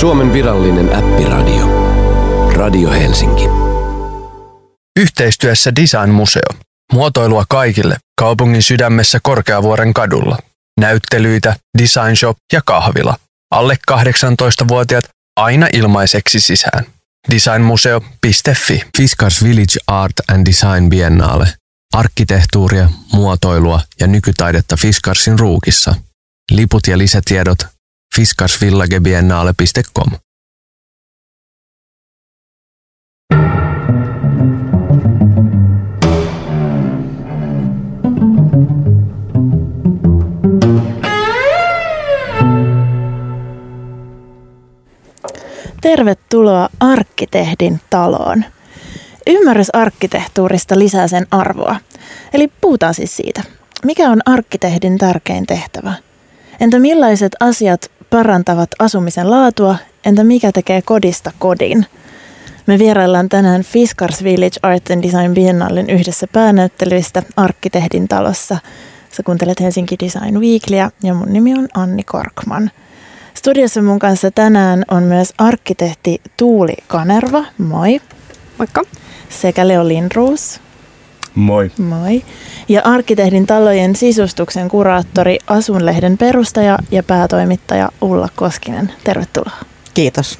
Suomen virallinen äppiradio. Radio Helsinki. Yhteistyössä Design Museo. Muotoilua kaikille kaupungin sydämessä Korkeavuoren kadulla. Näyttelyitä, design shop ja kahvila. Alle 18-vuotiaat aina ilmaiseksi sisään. Designmuseo.fi Fiskars Village Art and Design Biennale. Arkkitehtuuria, muotoilua ja nykytaidetta Fiskarsin ruukissa. Liput ja lisätiedot fiskarsvillagebiennale.com. Tervetuloa Arkkitehdin taloon. Ymmärrys arkkitehtuurista lisää sen arvoa. Eli puhutaan siis siitä. Mikä on arkkitehdin tärkein tehtävä? Entä millaiset asiat parantavat asumisen laatua? Entä mikä tekee kodista kodin? Me vieraillaan tänään Fiskars Village Art and Design Biennallin yhdessä päänäyttelyistä Arkkitehdin talossa. Sä kuuntelet Helsinki Design Weeklyä ja mun nimi on Anni Korkman. Studiossa mun kanssa tänään on myös arkkitehti Tuuli Kanerva, moi. Moikka. Sekä Leo Lindruus, Moi. moi. Ja arkkitehdin talojen sisustuksen kuraattori, Asunlehden perustaja ja päätoimittaja Ulla Koskinen. Tervetuloa. Kiitos.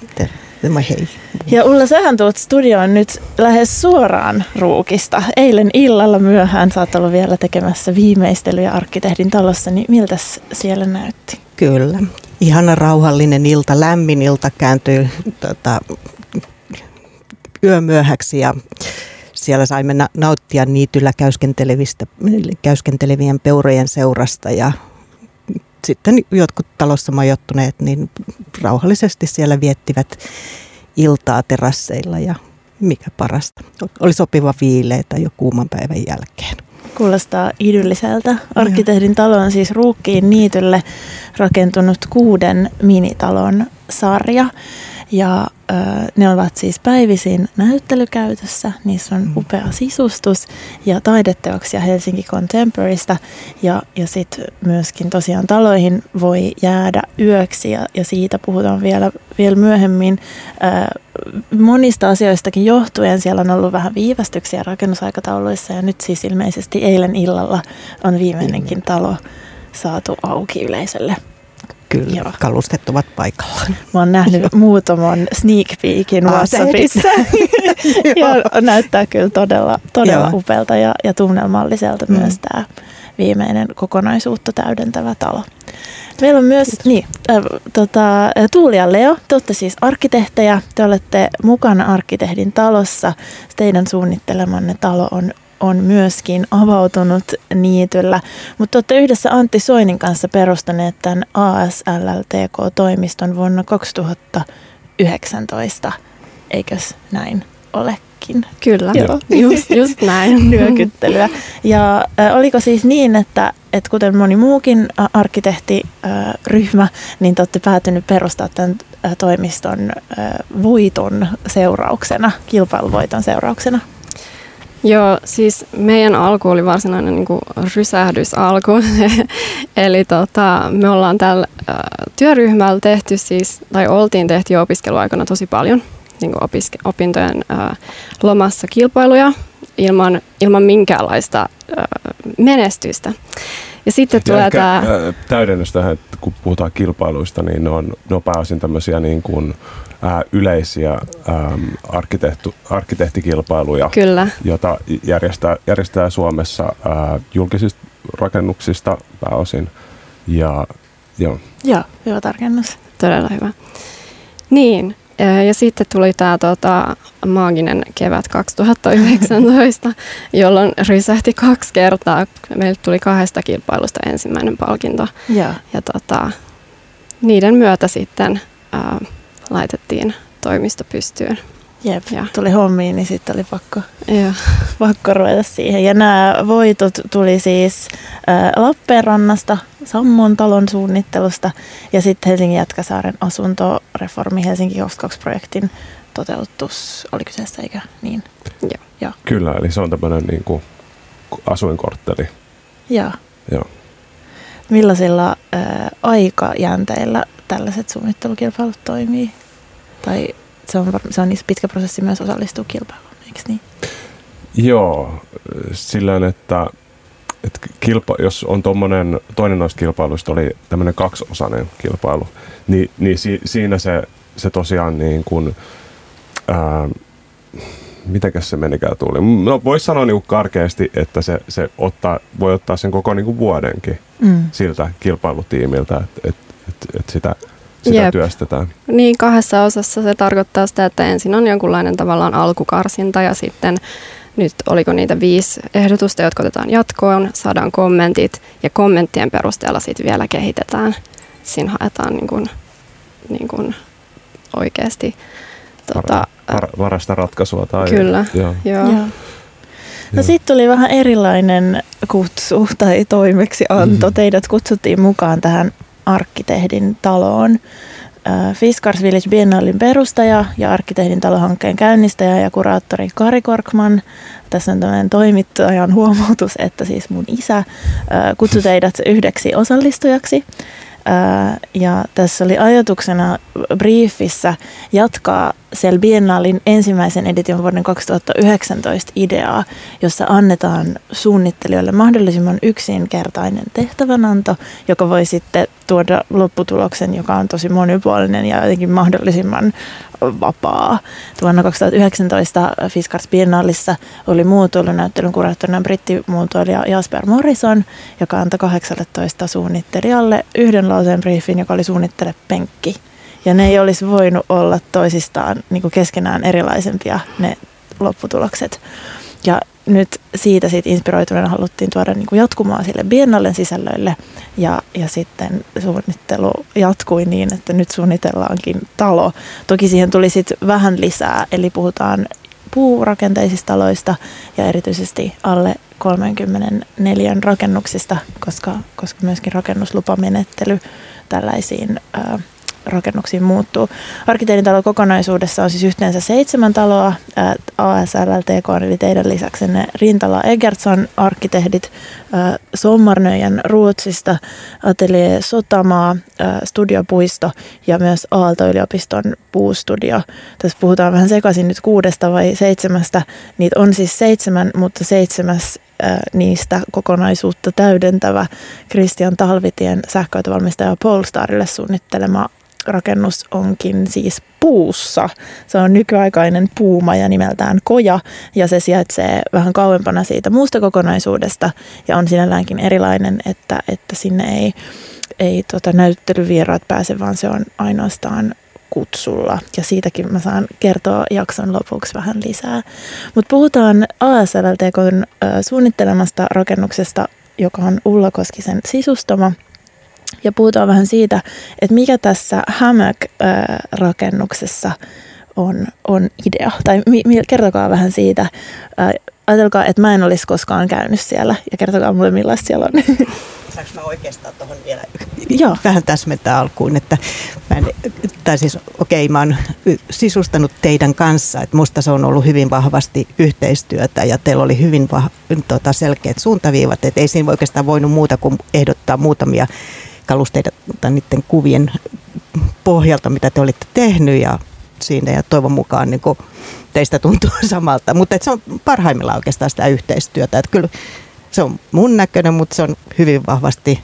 Moi hei. Ja Ulla, sähän tulet studioon nyt lähes suoraan ruukista. Eilen illalla myöhään sä oot ollut vielä tekemässä viimeistelyjä arkkitehdin talossa, niin miltä siellä näytti? Kyllä. Ihana rauhallinen ilta, lämmin ilta kääntyy tota, yömyöhäksi ja siellä saimme na- nauttia niityllä käyskentelevistä, käyskentelevien peurojen seurasta ja sitten jotkut talossa majoittuneet niin rauhallisesti siellä viettivät iltaa terasseilla ja mikä parasta. Oli sopiva viileitä jo kuuman päivän jälkeen. Kuulostaa idylliseltä. Arkkitehdin talo on siis Ruukkiin niitylle rakentunut kuuden minitalon sarja. Ja ö, ne ovat siis päivisin näyttelykäytössä. Niissä on upea sisustus ja taideteoksia Helsinki Contemporarysta. Ja, ja sitten myöskin tosiaan taloihin voi jäädä yöksi ja, ja siitä puhutaan vielä, vielä myöhemmin. Ö, monista asioistakin johtuen siellä on ollut vähän viivästyksiä rakennusaikatauluissa ja nyt siis ilmeisesti eilen illalla on viimeinenkin talo saatu auki yleisölle. Kyllä, Joo. kalustet ovat paikallaan. Mä oon nähnyt muutaman sneak peekin Ah, WhatsAppissa. ja näyttää kyllä todella, todella Joo. upealta ja, ja tunnelmalliselta Mm. myös tämä viimeinen kokonaisuutta täydentävä talo. Meillä on myös niin, äh, tota, Tuuli ja Leo, te olette siis arkkitehtejä, te olette mukana arkkitehdin talossa. Teidän suunnittelemanne talo on, on myöskin avautunut niityllä, mutta te olette yhdessä Antti Soinin kanssa perustaneet tämän ASLLTK-toimiston vuonna 2019, eikös näin olekin? Kyllä, Joo. just, just näin. nyökyttelyä. Ja äh, oliko siis niin, että, että kuten moni muukin arkkitehtiryhmä, niin te olette päätynyt perustaa tämän toimiston äh, voiton seurauksena, kilpailuvoiton seurauksena? Joo, siis meidän alku oli varsinainen niin kuin rysähdysalku. Eli tota, me ollaan tällä äh, työryhmällä tehty siis, tai oltiin tehty jo opiskeluaikana tosi paljon niin kuin opiske- opintojen äh, lomassa kilpailuja ilman, ilman minkäänlaista äh, menestystä. Ja sitten Ja tulee ehkä, tämä... täydennys tähän, että kun puhutaan kilpailuista, niin ne on, ne on pääosin tämmöisiä niin kuin, ää, yleisiä äm, arkkitehtu, arkkitehtikilpailuja, Kyllä, jota järjestää, järjestää Suomessa ää, julkisista rakennuksista pääosin. Ja joo, Joo, hyvä tarkennus. Todella hyvä. Niin, ää, ja sitten tuli tämä tota, maaginen kevät 2019, jolloin rysähti kaksi kertaa. Meille tuli kahdesta kilpailusta ensimmäinen palkinto. Joo. Ja tota, niiden myötä sitten ää, laitettiin toimisto pystyyn. Jep, Ja. tuli hommiin, niin sitten oli pakko, Ja, pakko ruveta siihen. Ja nämä voitot tuli siis ä, Lappeenrannasta, Sammon talon suunnittelusta ja sitten Helsingin Jätkäsaaren asuntoreformi Helsinki 22-projektin toteutus. Oli kyseessä, eikö niin? joo. kyllä, eli se on tämmöinen niin kuin asuinkortteli. Joo. Joo. Millaisilla ä, aikajänteillä tällaiset suunnittelukilpailut toimii? Tai se on, se on niin pitkä prosessi myös osallistua kilpailuun, eikö niin? Joo, sillä että, että kilpa, jos on tommonen, toinen noista kilpailuista oli tämmöinen kaksiosainen kilpailu, niin, niin si, siinä se, se tosiaan niin kuin, ää, mitenkäs se menikään tuli? No voisi sanoa niin karkeasti, että se, se ottaa, voi ottaa sen koko niin kuin vuodenkin mm. siltä kilpailutiimiltä, että et, et, et sitä, sitä Jep. työstetään. Niin, kahdessa osassa se tarkoittaa sitä, että ensin on jonkunlainen tavallaan alkukarsinta ja sitten nyt oliko niitä viisi ehdotusta, jotka otetaan jatkoon, saadaan kommentit ja kommenttien perusteella sitten vielä kehitetään. Siinä haetaan niin kuin, niin kuin oikeasti tota, var, varasta ratkaisua. Tai, kyllä, joo. joo. joo. No sitten tuli vähän erilainen kutsu tai toimeksianto. Mm-hmm. Teidät kutsuttiin mukaan tähän arkkitehdin taloon. Fiskars Village Biennallin perustaja ja arkkitehdin talohankkeen käynnistäjä ja kuraattori Kari Korkman. Tässä on tämmöinen toimittajan huomautus, että siis mun isä kutsui teidät yhdeksi osallistujaksi. Ja tässä oli ajatuksena briefissä jatkaa Sel Biennalin ensimmäisen edition vuoden 2019 ideaa, jossa annetaan suunnittelijoille mahdollisimman yksinkertainen tehtävänanto, joka voi sitten tuoda lopputuloksen, joka on tosi monipuolinen ja jotenkin mahdollisimman vapaa. Vuonna 2019 Fiskars Biennalissa oli muotoilunäyttelyn kuraattorina brittimuotoilija Jasper Morrison, joka antoi 18 suunnittelijalle yhden lauseen briefin, joka oli suunnittele penkki. Ja ne ei olisi voinut olla toisistaan niin keskenään erilaisempia ne lopputulokset. Ja nyt siitä sit inspiroituneena haluttiin tuoda niin kuin jatkumaa sille Biennalen sisällöille ja, ja sitten suunnittelu jatkui niin, että nyt suunnitellaankin talo. Toki siihen tuli sitten vähän lisää, eli puhutaan puurakenteisista taloista ja erityisesti alle 34 rakennuksista, koska, koska myöskin rakennuslupamenettely tällaisiin ää, rakennuksiin muuttuu. Arkkitehdin talo kokonaisuudessa on siis yhteensä seitsemän taloa. ASLLTK eli teidän lisäksenne Rintala Egertsson arkkitehdit, Sommarnöjen Ruotsista, Atelier Sotamaa, Studiopuisto ja myös Aalto-yliopiston puustudio. Tässä puhutaan vähän sekaisin nyt kuudesta vai seitsemästä. Niitä on siis seitsemän, mutta seitsemäs niistä kokonaisuutta täydentävä Christian Talvitien sähköautovalmistaja Polestarille suunnittelema rakennus onkin siis puussa. Se on nykyaikainen puumaja nimeltään Koja ja se sijaitsee vähän kauempana siitä muusta kokonaisuudesta ja on sinälläänkin erilainen, että, että sinne ei, ei tota näyttelyvieraat pääse, vaan se on ainoastaan kutsulla. Ja siitäkin mä saan kertoa jakson lopuksi vähän lisää. Mutta puhutaan ASLLTKn suunnittelemasta rakennuksesta, joka on Ulla Koskisen sisustama – ja puhutaan vähän siitä, että mikä tässä Hammock-rakennuksessa on, on idea. Tai mi, mi, kertokaa vähän siitä. Ajatelkaa, että mä en olisi koskaan käynyt siellä ja kertokaa mulle millaista siellä on. Saanko mä oikeastaan tuohon vielä Joo. vähän täsmentää alkuun, että mä en, tai siis okei, okay, mä oon sisustanut teidän kanssa, että musta se on ollut hyvin vahvasti yhteistyötä ja teillä oli hyvin vah, tota, selkeät suuntaviivat, että ei siinä oikeastaan voinut muuta kuin ehdottaa muutamia kalusteita tai niiden kuvien pohjalta, mitä te olitte tehnyt ja siinä ja toivon mukaan niin kuin teistä tuntuu samalta. Mutta se on parhaimmillaan oikeastaan sitä yhteistyötä. Että kyllä se on mun näköinen, mutta se on hyvin vahvasti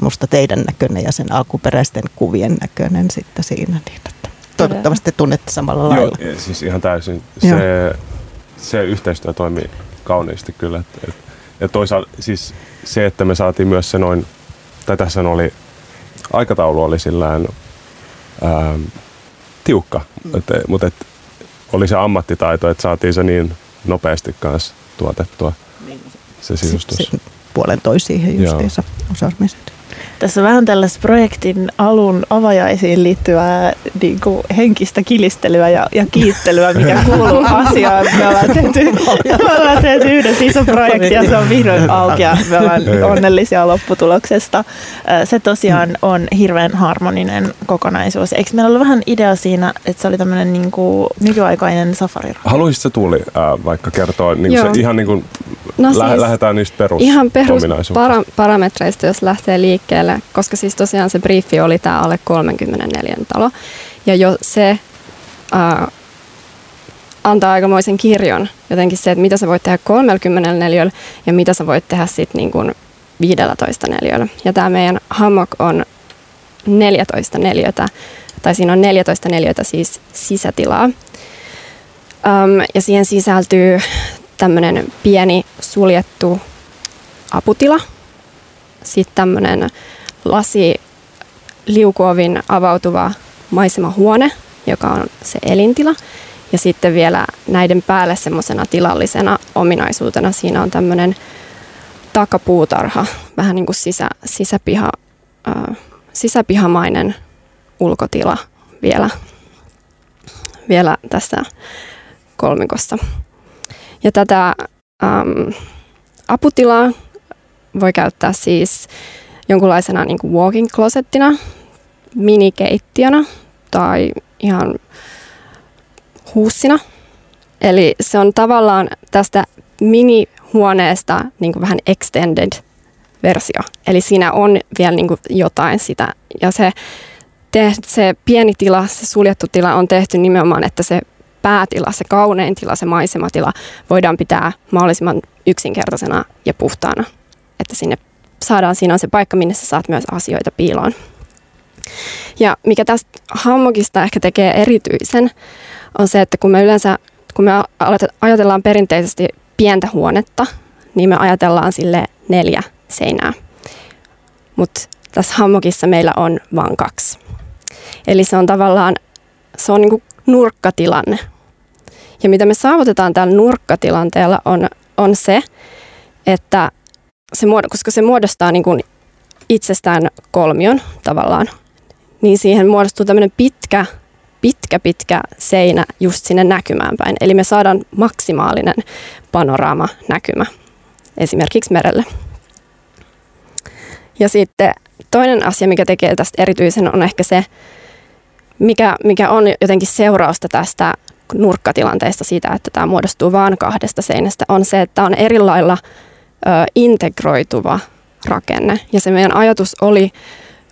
musta teidän näköinen ja sen alkuperäisten kuvien näköinen sitten siinä. Niin, että toivottavasti tunnette samalla lailla. Joo, siis ihan täysin. Se, se yhteistyö toimii kauniisti kyllä. Et, et, toisaalta siis se, että me saatiin myös se noin tai tässä oli, aikataulu oli sillään ää, tiukka, mm. et, mutta et, oli se ammattitaito, että saatiin se niin nopeasti kanssa tuotettua niin. se sisustus. Se, se puolen siihen justiinsa osaamiset. Tässä on vähän tällaista projektin alun avajaisiin liittyvää niin kuin henkistä kilistelyä ja, ja kiittelyä, mikä kuuluu asiaan. Me ollaan tehty, me ollaan tehty yhdessä iso projekti ja se on vihdoin auki ja me ollaan onnellisia lopputuloksesta. Se tosiaan on hirveän harmoninen kokonaisuus. Eikö meillä ollut vähän idea siinä, että se oli tämmöinen niin kuin nykyaikainen safari? Haluaisitko Tuuli äh, vaikka kertoa niin se ihan niin kuin no lä- siis lähdetään niistä perus Ihan perusparametreista, jos lähtee liikkeelle liikkeelle, koska siis tosiaan se briefi oli tämä alle 34 talo. Ja jo se ää, antaa aikamoisen kirjon jotenkin se, että mitä sä voit tehdä 34 ja mitä sä voit tehdä sitten niin kuin 15 neliöllä. Ja tämä meidän hammock on 14 neliötä, tai siinä on 14 neliötä siis sisätilaa. Um, ja siihen sisältyy tämmöinen pieni suljettu aputila, sitten tämmöinen lasi liukuovin avautuva maisemahuone, joka on se elintila. Ja sitten vielä näiden päälle semmoisena tilallisena ominaisuutena siinä on tämmöinen takapuutarha, vähän niin kuin sisä, sisäpiha, äh, sisäpihamainen ulkotila vielä, vielä tässä kolmikossa. Ja tätä ähm, aputilaa voi käyttää siis jonkunlaisena niin kuin walking closettina, minikeittiönä tai ihan huussina. Eli se on tavallaan tästä minihuoneesta niin kuin vähän extended versio. Eli siinä on vielä niin kuin jotain sitä. Ja se, te, se pieni tila, se suljettu tila on tehty nimenomaan, että se päätila, se kaunein tila, se maisematila voidaan pitää mahdollisimman yksinkertaisena ja puhtaana. Että sinne saadaan, siinä on se paikka, minne sä saat myös asioita piiloon. Ja mikä tästä hammokista ehkä tekee erityisen, on se, että kun me yleensä, kun me ajatellaan perinteisesti pientä huonetta, niin me ajatellaan sille neljä seinää. Mutta tässä hammokissa meillä on vain kaksi. Eli se on tavallaan, se on niinku nurkkatilanne. Ja mitä me saavutetaan tällä nurkkatilanteella on, on se, että se, koska se muodostaa niin kuin itsestään kolmion tavallaan, niin siihen muodostuu tämmöinen pitkä, pitkä, pitkä seinä just sinne näkymään päin. Eli me saadaan maksimaalinen panoraama näkymä esimerkiksi merelle. Ja sitten toinen asia, mikä tekee tästä erityisen, on ehkä se, mikä, mikä on jotenkin seurausta tästä nurkkatilanteesta siitä, että tämä muodostuu vain kahdesta seinästä, on se, että on eri lailla integroituva rakenne. Ja se meidän ajatus oli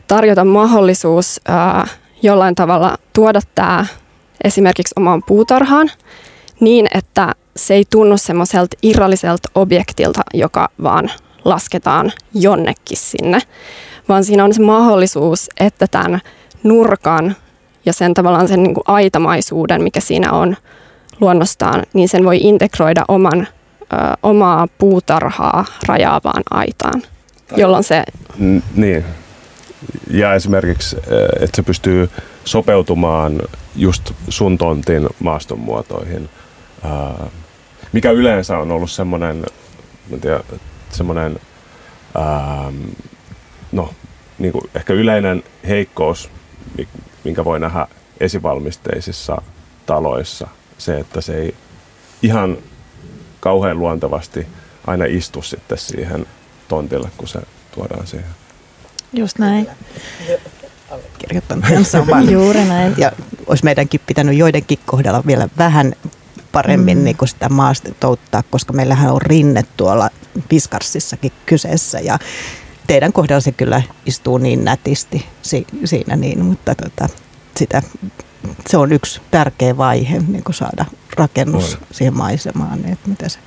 tarjota mahdollisuus jollain tavalla tuoda tämä esimerkiksi omaan puutarhaan niin, että se ei tunnu semmoiselta irralliselta objektilta, joka vaan lasketaan jonnekin sinne, vaan siinä on se mahdollisuus, että tämän nurkan ja sen tavallaan sen niin kuin aitamaisuuden, mikä siinä on luonnostaan, niin sen voi integroida oman, omaa puutarhaa rajaavaan aitaan, jolloin se... N- niin. Ja esimerkiksi, että se pystyy sopeutumaan just sun tontin maastonmuotoihin, mikä yleensä on ollut semmoinen, semmoinen, no, niin kuin ehkä yleinen heikkous, minkä voi nähdä esivalmisteisissa taloissa. Se, että se ei ihan kauhean luontevasti aina istu sitten siihen tontille, kun se tuodaan siihen. Just näin. Kirjoittanut tämän saman. Juuri näin. Ja olisi meidänkin pitänyt joidenkin kohdalla vielä vähän paremmin mm. niin kuin sitä maastouttaa, koska meillähän on rinne tuolla Piskarssissakin kyseessä ja teidän kohdalla se kyllä istuu niin nätisti si- siinä, niin, mutta tota, sitä, se on yksi tärkeä vaihe niin kuin saada rakennus on. siihen maisemaan. Niin, että mitä se,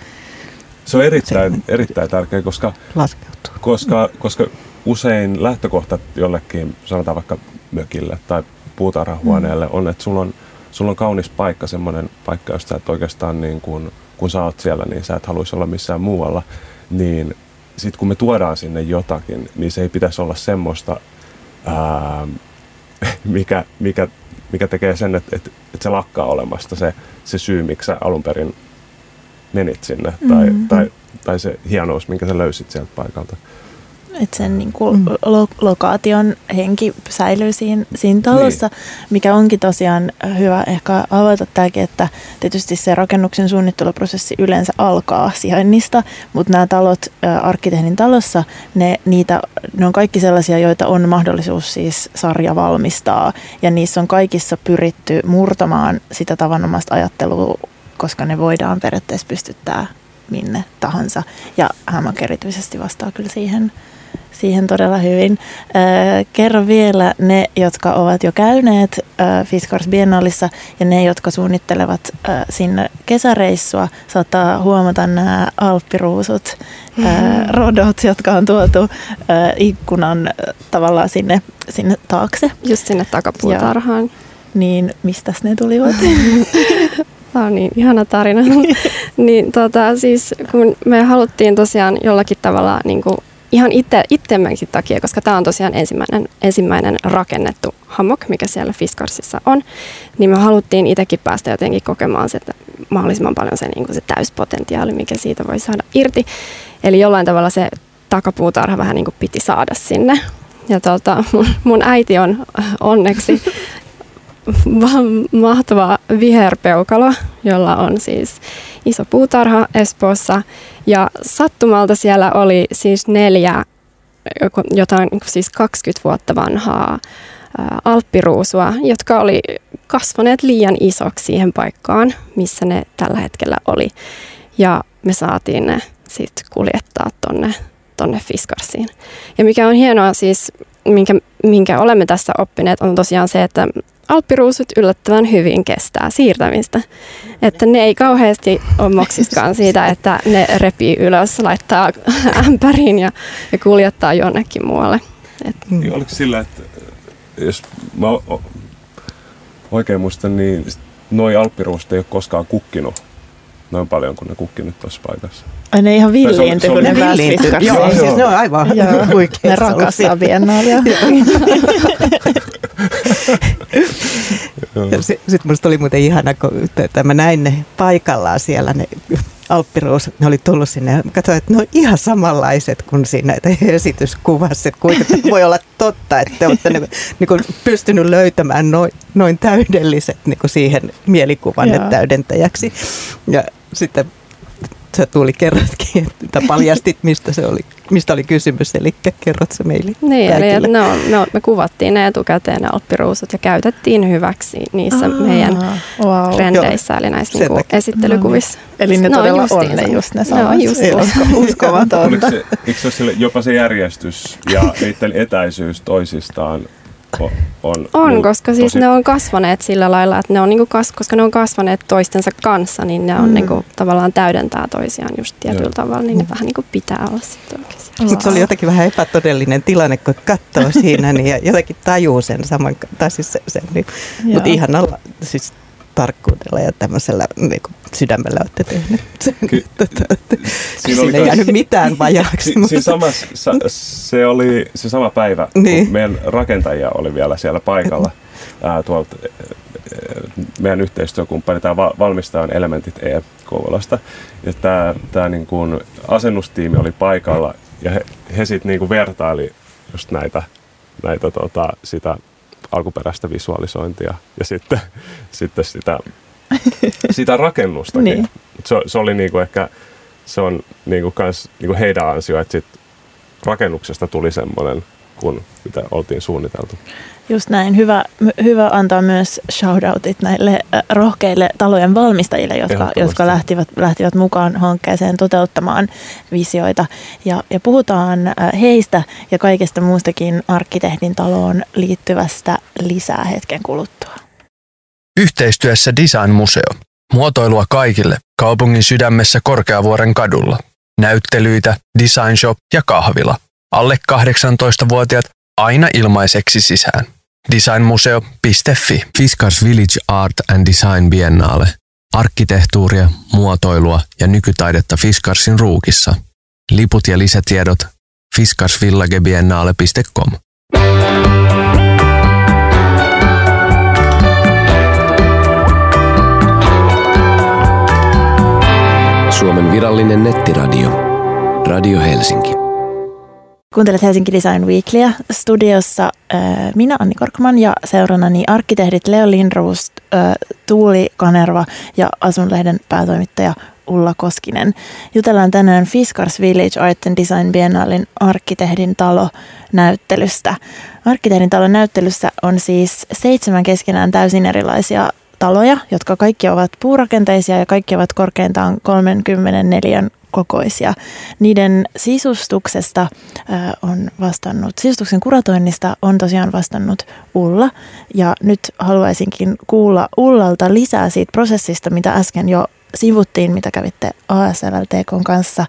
se on erittäin, se, erittäin tärkeä, koska, laskeutuu. koska, koska usein lähtökohta jollekin, sanotaan vaikka mökille tai puutarhahuoneelle, mm. on, että sulla on, sulla on kaunis paikka, semmoinen paikka, josta et oikeastaan niin kuin, kun sä oot siellä, niin sä et haluaisi olla missään muualla, niin sitten kun me tuodaan sinne jotakin, niin se ei pitäisi olla semmoista, ää, mikä, mikä, mikä tekee sen, että, että, että se lakkaa olemasta se, se syy, miksi sä alun perin menit sinne, tai, mm-hmm. tai, tai se hienous, minkä sä löysit sieltä paikalta. Että sen niin kuin mm. lo- lokaation henki säilyy siinä, siinä talossa, niin. mikä onkin tosiaan hyvä ehkä avata tämäkin, että tietysti se rakennuksen suunnitteluprosessi yleensä alkaa sijainnista, mutta nämä talot äh, arkkitehdin talossa, ne, niitä, ne on kaikki sellaisia, joita on mahdollisuus siis sarja valmistaa ja niissä on kaikissa pyritty murtamaan sitä tavanomaista ajattelua, koska ne voidaan periaatteessa pystyttää minne tahansa ja Hammock erityisesti vastaa kyllä siihen siihen todella hyvin. Äh, kerro vielä ne, jotka ovat jo käyneet äh, Fiskars Biennaalissa ja ne, jotka suunnittelevat äh, sinne kesäreissua, saattaa huomata nämä alppiruusut, äh, rodot, jotka on tuotu ikkunan tavallaan sinne, sinne taakse. Just sinne takapuutarhaan. Niin mistä ne tulivat? Tämä on niin ihana tarina. niin, tota, siis, kun me haluttiin tosiaan jollakin tavalla niin kuin ihan itse, itsemmekin takia, koska tämä on tosiaan ensimmäinen, ensimmäinen rakennettu hammock, mikä siellä Fiskarsissa on, niin me haluttiin itsekin päästä jotenkin kokemaan että mahdollisimman paljon se, niin kuin se täyspotentiaali, mikä siitä voi saada irti. Eli jollain tavalla se takapuutarha vähän niin kuin piti saada sinne. Ja tuota, mun, mun äiti on onneksi mahtava viherpeukalo, jolla on siis iso puutarha Espoossa. Ja sattumalta siellä oli siis neljä, jotain niin siis 20 vuotta vanhaa alppiruusua, jotka oli kasvaneet liian isoksi siihen paikkaan, missä ne tällä hetkellä oli. Ja me saatiin ne sitten kuljettaa tonne, tonne Fiskarsiin. Ja mikä on hienoa siis, minkä, minkä olemme tässä oppineet, on tosiaan se, että alppiruusut yllättävän hyvin kestää siirtämistä. Että ne ei kauheasti ole moksiskaan siitä, että ne repii ylös, laittaa ämpäriin ja, ja kuljettaa jonnekin muualle. Et. Niin, oliko sillä, että jos mä oikein muistan, niin noi alppiruuset ei ole koskaan kukkinut noin paljon kuin ne kukkinut tuossa paikassa. Ai ne ihan villiinty, kun ne villiinty. Joo, siis ne on aivan huikeet. Ne rakastaa biennaalia. Sitten minusta oli muuten ihana, kun mä näin ne paikallaan siellä, ne alppiruusut, ne oli tullut sinne ja katsoin, että ne on ihan samanlaiset kuin siinä esityskuvassa, että kuinka voi olla totta, että te olette niin, niin kuin pystynyt löytämään noin, noin täydelliset niin kuin siihen mielikuvanne täydentäjäksi. Ja sitten sä tuli kerrotkin, että paljastit, mistä, se oli, mistä oli kysymys, eli kerrot se meille Niin, kaikille. eli no, no, me kuvattiin ne etukäteen ne alppiruusut ja käytettiin hyväksi niissä Aa, meidän wow. trendeissä, eli näissä niinku esittelykuvissa. No, eli ne no, todella on ne just ne samat. No, just uskomatonta. Eikö se ole jopa se järjestys ja niiden etäisyys toisistaan on, on koska siis ne on kasvaneet sillä lailla, että ne on niinku kas, koska ne on kasvaneet toistensa kanssa, niin ne on mm. niinku, tavallaan täydentää toisiaan just tietyllä Joo. tavalla, niin ne mm. vähän niinku pitää olla sitten. Mutta se oli jotenkin vähän epätodellinen tilanne, kun katsoo siinä niin jotenkin tajuu sen saman, tai siis sen, sen niin, mutta ihanalla, siis tarkkuudella ja tämmöisellä niin kuin sydämellä olette tehneet sen. Ky- Siinä oli ei jäänyt mitään vajaaksi. Si- si- sama, sa, se oli se sama päivä, niin. kun meidän rakentajia oli vielä siellä paikalla. Ää, tuolta, meidän yhteistyökumppani, tämä valmistajan Elementit E Kouvolasta. Ja tämä, tämä niin kuin asennustiimi oli paikalla ja he, he sitten niin vertaili just näitä, näitä tota, sitä alkuperäistä visualisointia ja sitten, sitten sitä, sitä rakennustakin. niin. se, se oli niinku ehkä, se on niinku kans niinku heidän ansio, että sit rakennuksesta tuli semmoinen, kun mitä oltiin suunniteltu. Just näin. Hyvä, hyvä antaa myös shoutoutit näille rohkeille talojen valmistajille, jotka, jotka lähtivät, lähtivät mukaan hankkeeseen toteuttamaan visioita. Ja, ja puhutaan heistä ja kaikesta muustakin arkkitehdin taloon liittyvästä lisää hetken kuluttua. Yhteistyössä Design Museo. Muotoilua kaikille kaupungin sydämessä Korkeavuoren kadulla. Näyttelyitä, design shop ja kahvila. Alle 18-vuotiaat aina ilmaiseksi sisään. Designmuseo.fi Fiskars Village Art and Design Biennale. Arkkitehtuuria, muotoilua ja nykytaidetta Fiskarsin ruukissa. Liput ja lisätiedot fiskarsvillagebiennale.com. Suomen virallinen nettiradio. Radio Helsinki. Kuuntelet Helsinki Design Weeklyä. Studiossa äh, minä Anni Korkman ja seurannani arkkitehdit Leo Lindroos, äh, Tuuli Kanerva ja Asunlehden päätoimittaja Ulla Koskinen. Jutellaan tänään Fiskars Village Art and Design Biennalin arkkitehdin talo näyttelystä. Arkkitehdin talon näyttelyssä on siis seitsemän keskenään täysin erilaisia taloja, jotka kaikki ovat puurakenteisia ja kaikki ovat korkeintaan 34 kokoisia. Niiden sisustuksesta on vastannut, sisustuksen kuratoinnista on tosiaan vastannut Ulla. Ja nyt haluaisinkin kuulla Ullalta lisää siitä prosessista, mitä äsken jo sivuttiin, mitä kävitte ASLLTK kanssa.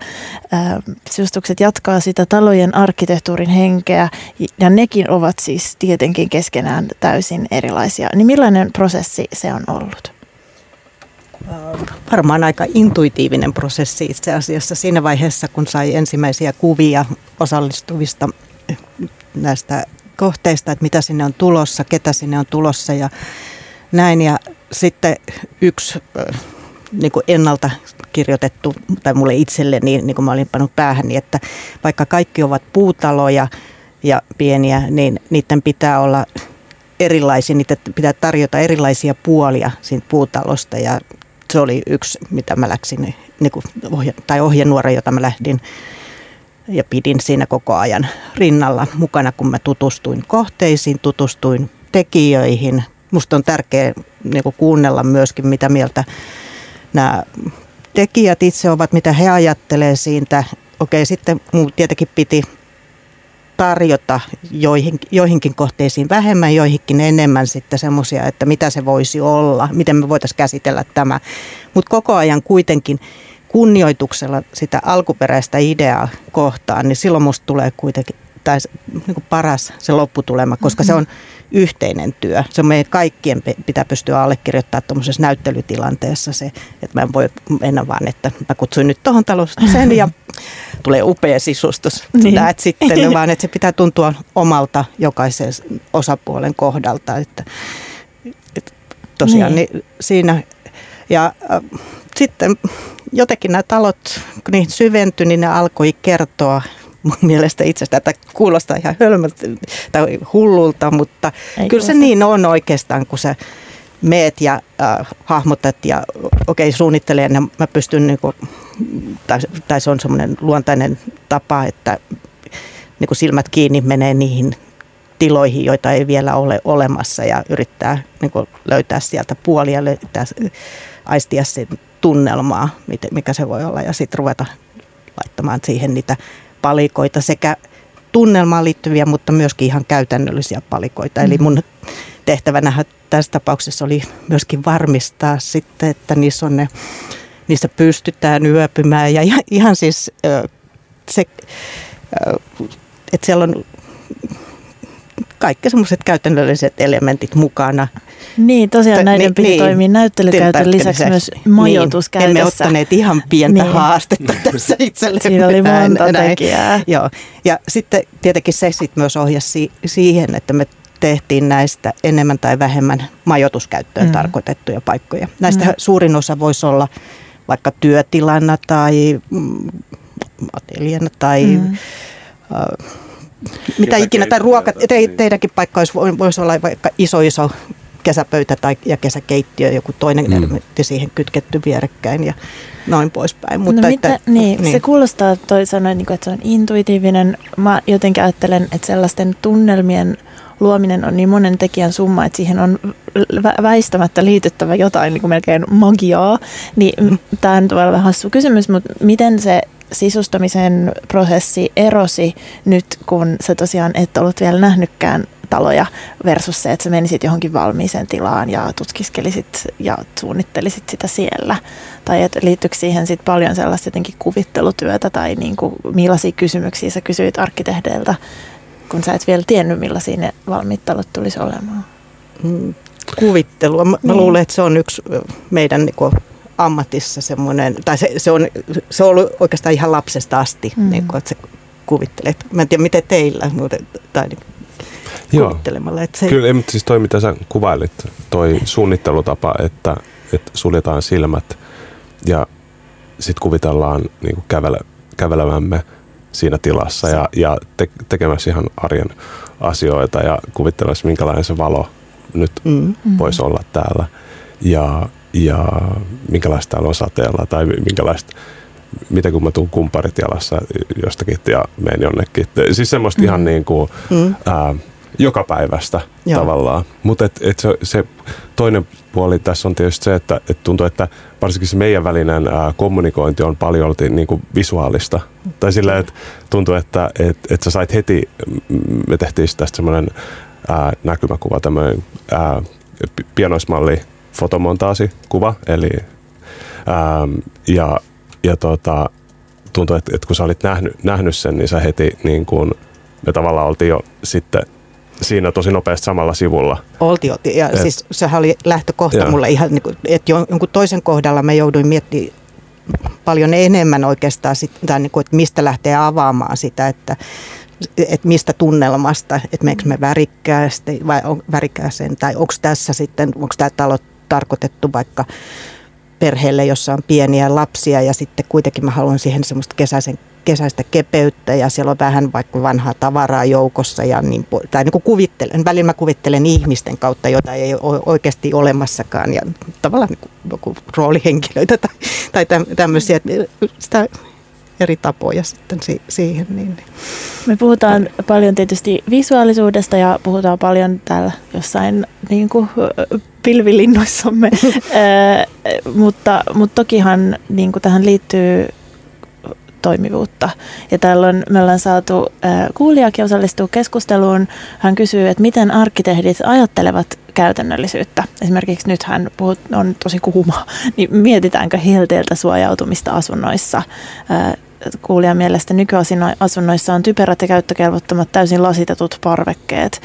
Sisustukset jatkaa sitä talojen arkkitehtuurin henkeä ja nekin ovat siis tietenkin keskenään täysin erilaisia. Niin millainen prosessi se on ollut? Varmaan aika intuitiivinen prosessi itse asiassa siinä vaiheessa, kun sai ensimmäisiä kuvia osallistuvista näistä kohteista, että mitä sinne on tulossa, ketä sinne on tulossa ja näin. Ja sitten yksi niin kuin ennalta kirjoitettu, tai mulle itselleni, niin kuin mä olin pannut päähän, niin että vaikka kaikki ovat puutaloja ja pieniä, niin niiden pitää olla erilaisia, niitä pitää tarjota erilaisia puolia siitä puutalosta ja se oli yksi, mitä mä läksin, niin kuin ohje, tai ohjenuora, jota mä lähdin ja pidin siinä koko ajan rinnalla mukana, kun mä tutustuin kohteisiin, tutustuin tekijöihin. Musta on tärkeää niin kuin kuunnella myöskin, mitä mieltä nämä tekijät itse ovat, mitä he ajattelee siitä. Okei, sitten mun tietenkin piti tarjota joihin, joihinkin kohteisiin vähemmän, joihinkin enemmän sitten semmoisia, että mitä se voisi olla, miten me voitaisiin käsitellä tämä. Mutta koko ajan kuitenkin kunnioituksella sitä alkuperäistä ideaa kohtaan, niin silloin musta tulee kuitenkin tai niin kuin paras se lopputulema, koska mm-hmm. se on yhteinen työ. Se meidän kaikkien pitää pystyä allekirjoittamaan tuommoisessa näyttelytilanteessa se, että mä en voi mennä vaan, että mä kutsuin nyt tuohon talosta sen ja tulee upea sisustus. Niin. Näet sitten, vaan että se pitää tuntua omalta jokaisen osapuolen kohdalta. Että, että tosiaan niin. Niin siinä ja äh, sitten jotenkin nämä talot, kun niihin syventyi, niin ne alkoi kertoa mun mielestä itsestä, että kuulostaa ihan hölmöltä tai hullulta, mutta Ei kyllä se niin on oikeastaan, kun sä meet ja äh, hahmotat ja okei okay, suunnittelen ja mä pystyn, niin kuin, tai, tai se on semmoinen luontainen tapa, että niin kuin silmät kiinni menee niihin tiloihin, joita ei vielä ole olemassa ja yrittää niin kuin löytää sieltä puolia, löytää, aistia sen tunnelmaa, mikä se voi olla ja sitten ruveta laittamaan siihen niitä palikoita sekä tunnelmaan liittyviä, mutta myöskin ihan käytännöllisiä palikoita. Eli mun tehtävänä tässä tapauksessa oli myöskin varmistaa sitten, että niissä, on ne, niissä pystytään yöpymään. Ja ihan, ihan siis se, että siellä on kaikki semmoiset käytännölliset elementit mukana. Niin, tosiaan T- näiden niin, piti niin, toimia näyttelykäytön lisäksi myös majoituskäytössä. Niin, emme ottaneet ihan pientä niin. haastetta tässä itselle. Siinä oli monta tekijää. Joo. Ja sitten tietenkin se sit myös ohjasi siihen, että me tehtiin näistä enemmän tai vähemmän majoituskäyttöön mm. tarkoitettuja paikkoja. Näistä mm. suurin osa voisi olla vaikka työtilana tai mm, ateljena tai mm. Mitä ikinä, tai ruoka, te, teidänkin paikka olisi, voisi olla vaikka iso iso kesäpöytä tai ja kesäkeittiö, joku toinen mm. elementti siihen kytketty vierekkäin ja noin poispäin. Mutta no mitä, että, niin, niin, se kuulostaa, toi sanoit, niin että se on intuitiivinen. Mä jotenkin ajattelen, että sellaisten tunnelmien luominen on niin monen tekijän summa, että siihen on väistämättä liityttävä jotain niin kuin melkein magiaa. Niin mm. tämä on vähän hassu kysymys, mutta miten se sisustamisen prosessi erosi nyt, kun sä tosiaan et ollut vielä nähnytkään taloja versus se, että sä menisit johonkin valmiiseen tilaan ja tutkiskelisit ja suunnittelisit sitä siellä? Tai että liittyykö siihen sit paljon sellaista jotenkin kuvittelutyötä tai niin kuin, millaisia kysymyksiä sä kysyit arkkitehdeiltä, kun sä et vielä tiennyt millaisia ne valmiit talot tulisi olemaan? Mm, kuvittelua. Mä, niin. luulen, että se on yksi meidän niin kuin, ammatissa semmoinen, tai se, se, on, se on ollut oikeastaan ihan lapsesta asti, mm. niin kuin, että se kuvittelet. Mä en tiedä, miten teillä, mutta, tai niin, Joo. kuvittelemalla. Että se... Kyllä, mutta siis toi mitä sä kuvailit, toi suunnittelutapa, että, että suljetaan silmät ja sitten kuvitellaan niin kuin kävele, kävelevämme siinä tilassa ja, ja te, tekemässä ihan arjen asioita ja kuvittelemassa, minkälainen se valo nyt mm. voisi olla täällä. Ja ja minkälaista on sateella tai minkälaista, mitä kun mä tuun kumparit jalassa jostakin ja menen jonnekin. Siis semmoista mm. ihan niin kuin, mm. ää, joka päivästä Joo. tavallaan. Mutta et, et se, se toinen puoli tässä on tietysti se, että et tuntuu, että varsinkin se meidän välinen ää, kommunikointi on paljon niin kuin visuaalista. Tai sillä, että tuntuu, että et, et sä sait heti, mm, me tehtiin tästä semmoinen näkymäkuva, tämmöinen ää, pienoismalli fotomontaasikuva, eli ää, ja, ja tota, tuntuu, että, että kun sä olit nähnyt, nähnyt sen, niin sä heti niin kuin, me tavallaan oltiin jo sitten siinä tosi nopeasti samalla sivulla. Oltiin, oltiin. Ja Et- siis sehän oli lähtökohta Joo. mulle ihan, niin kuin, että jo- jonkun toisen kohdalla mä jouduin miettimään paljon enemmän oikeastaan sitä, niin kuin, että mistä lähtee avaamaan sitä, että että mistä tunnelmasta, että meneekö me värikkäästi vai on värikkääseen, tai onko tässä sitten, onko tämä talo tarkoitettu vaikka perheelle, jossa on pieniä lapsia ja sitten kuitenkin mä haluan siihen semmoista kesäisen, kesäistä kepeyttä ja siellä on vähän vaikka vanhaa tavaraa joukossa ja niin, tai niin kuin kuvittelen, välillä mä kuvittelen ihmisten kautta, jota ei ole oikeasti olemassakaan ja tavallaan niin kuin roolihenkilöitä tai, tai täm- tämmöisiä, sitä eri tapoja sitten si- siihen. Niin, niin. Me puhutaan paljon tietysti visuaalisuudesta ja puhutaan paljon täällä jossain niin kuin, pilvilinnoissamme, mutta, mutta tokihan niin kuin tähän liittyy toimivuutta. Ja täällä on, me ollaan saatu kuulijakin osallistua keskusteluun. Hän kysyy, että miten arkkitehdit ajattelevat käytännöllisyyttä. Esimerkiksi nyt hän puhut, on tosi kuuma, niin mietitäänkö helteeltä suojautumista asunnoissa. Kuulijan mielestä nykyasunnoissa on typerät ja käyttökelvottomat täysin lasitetut parvekkeet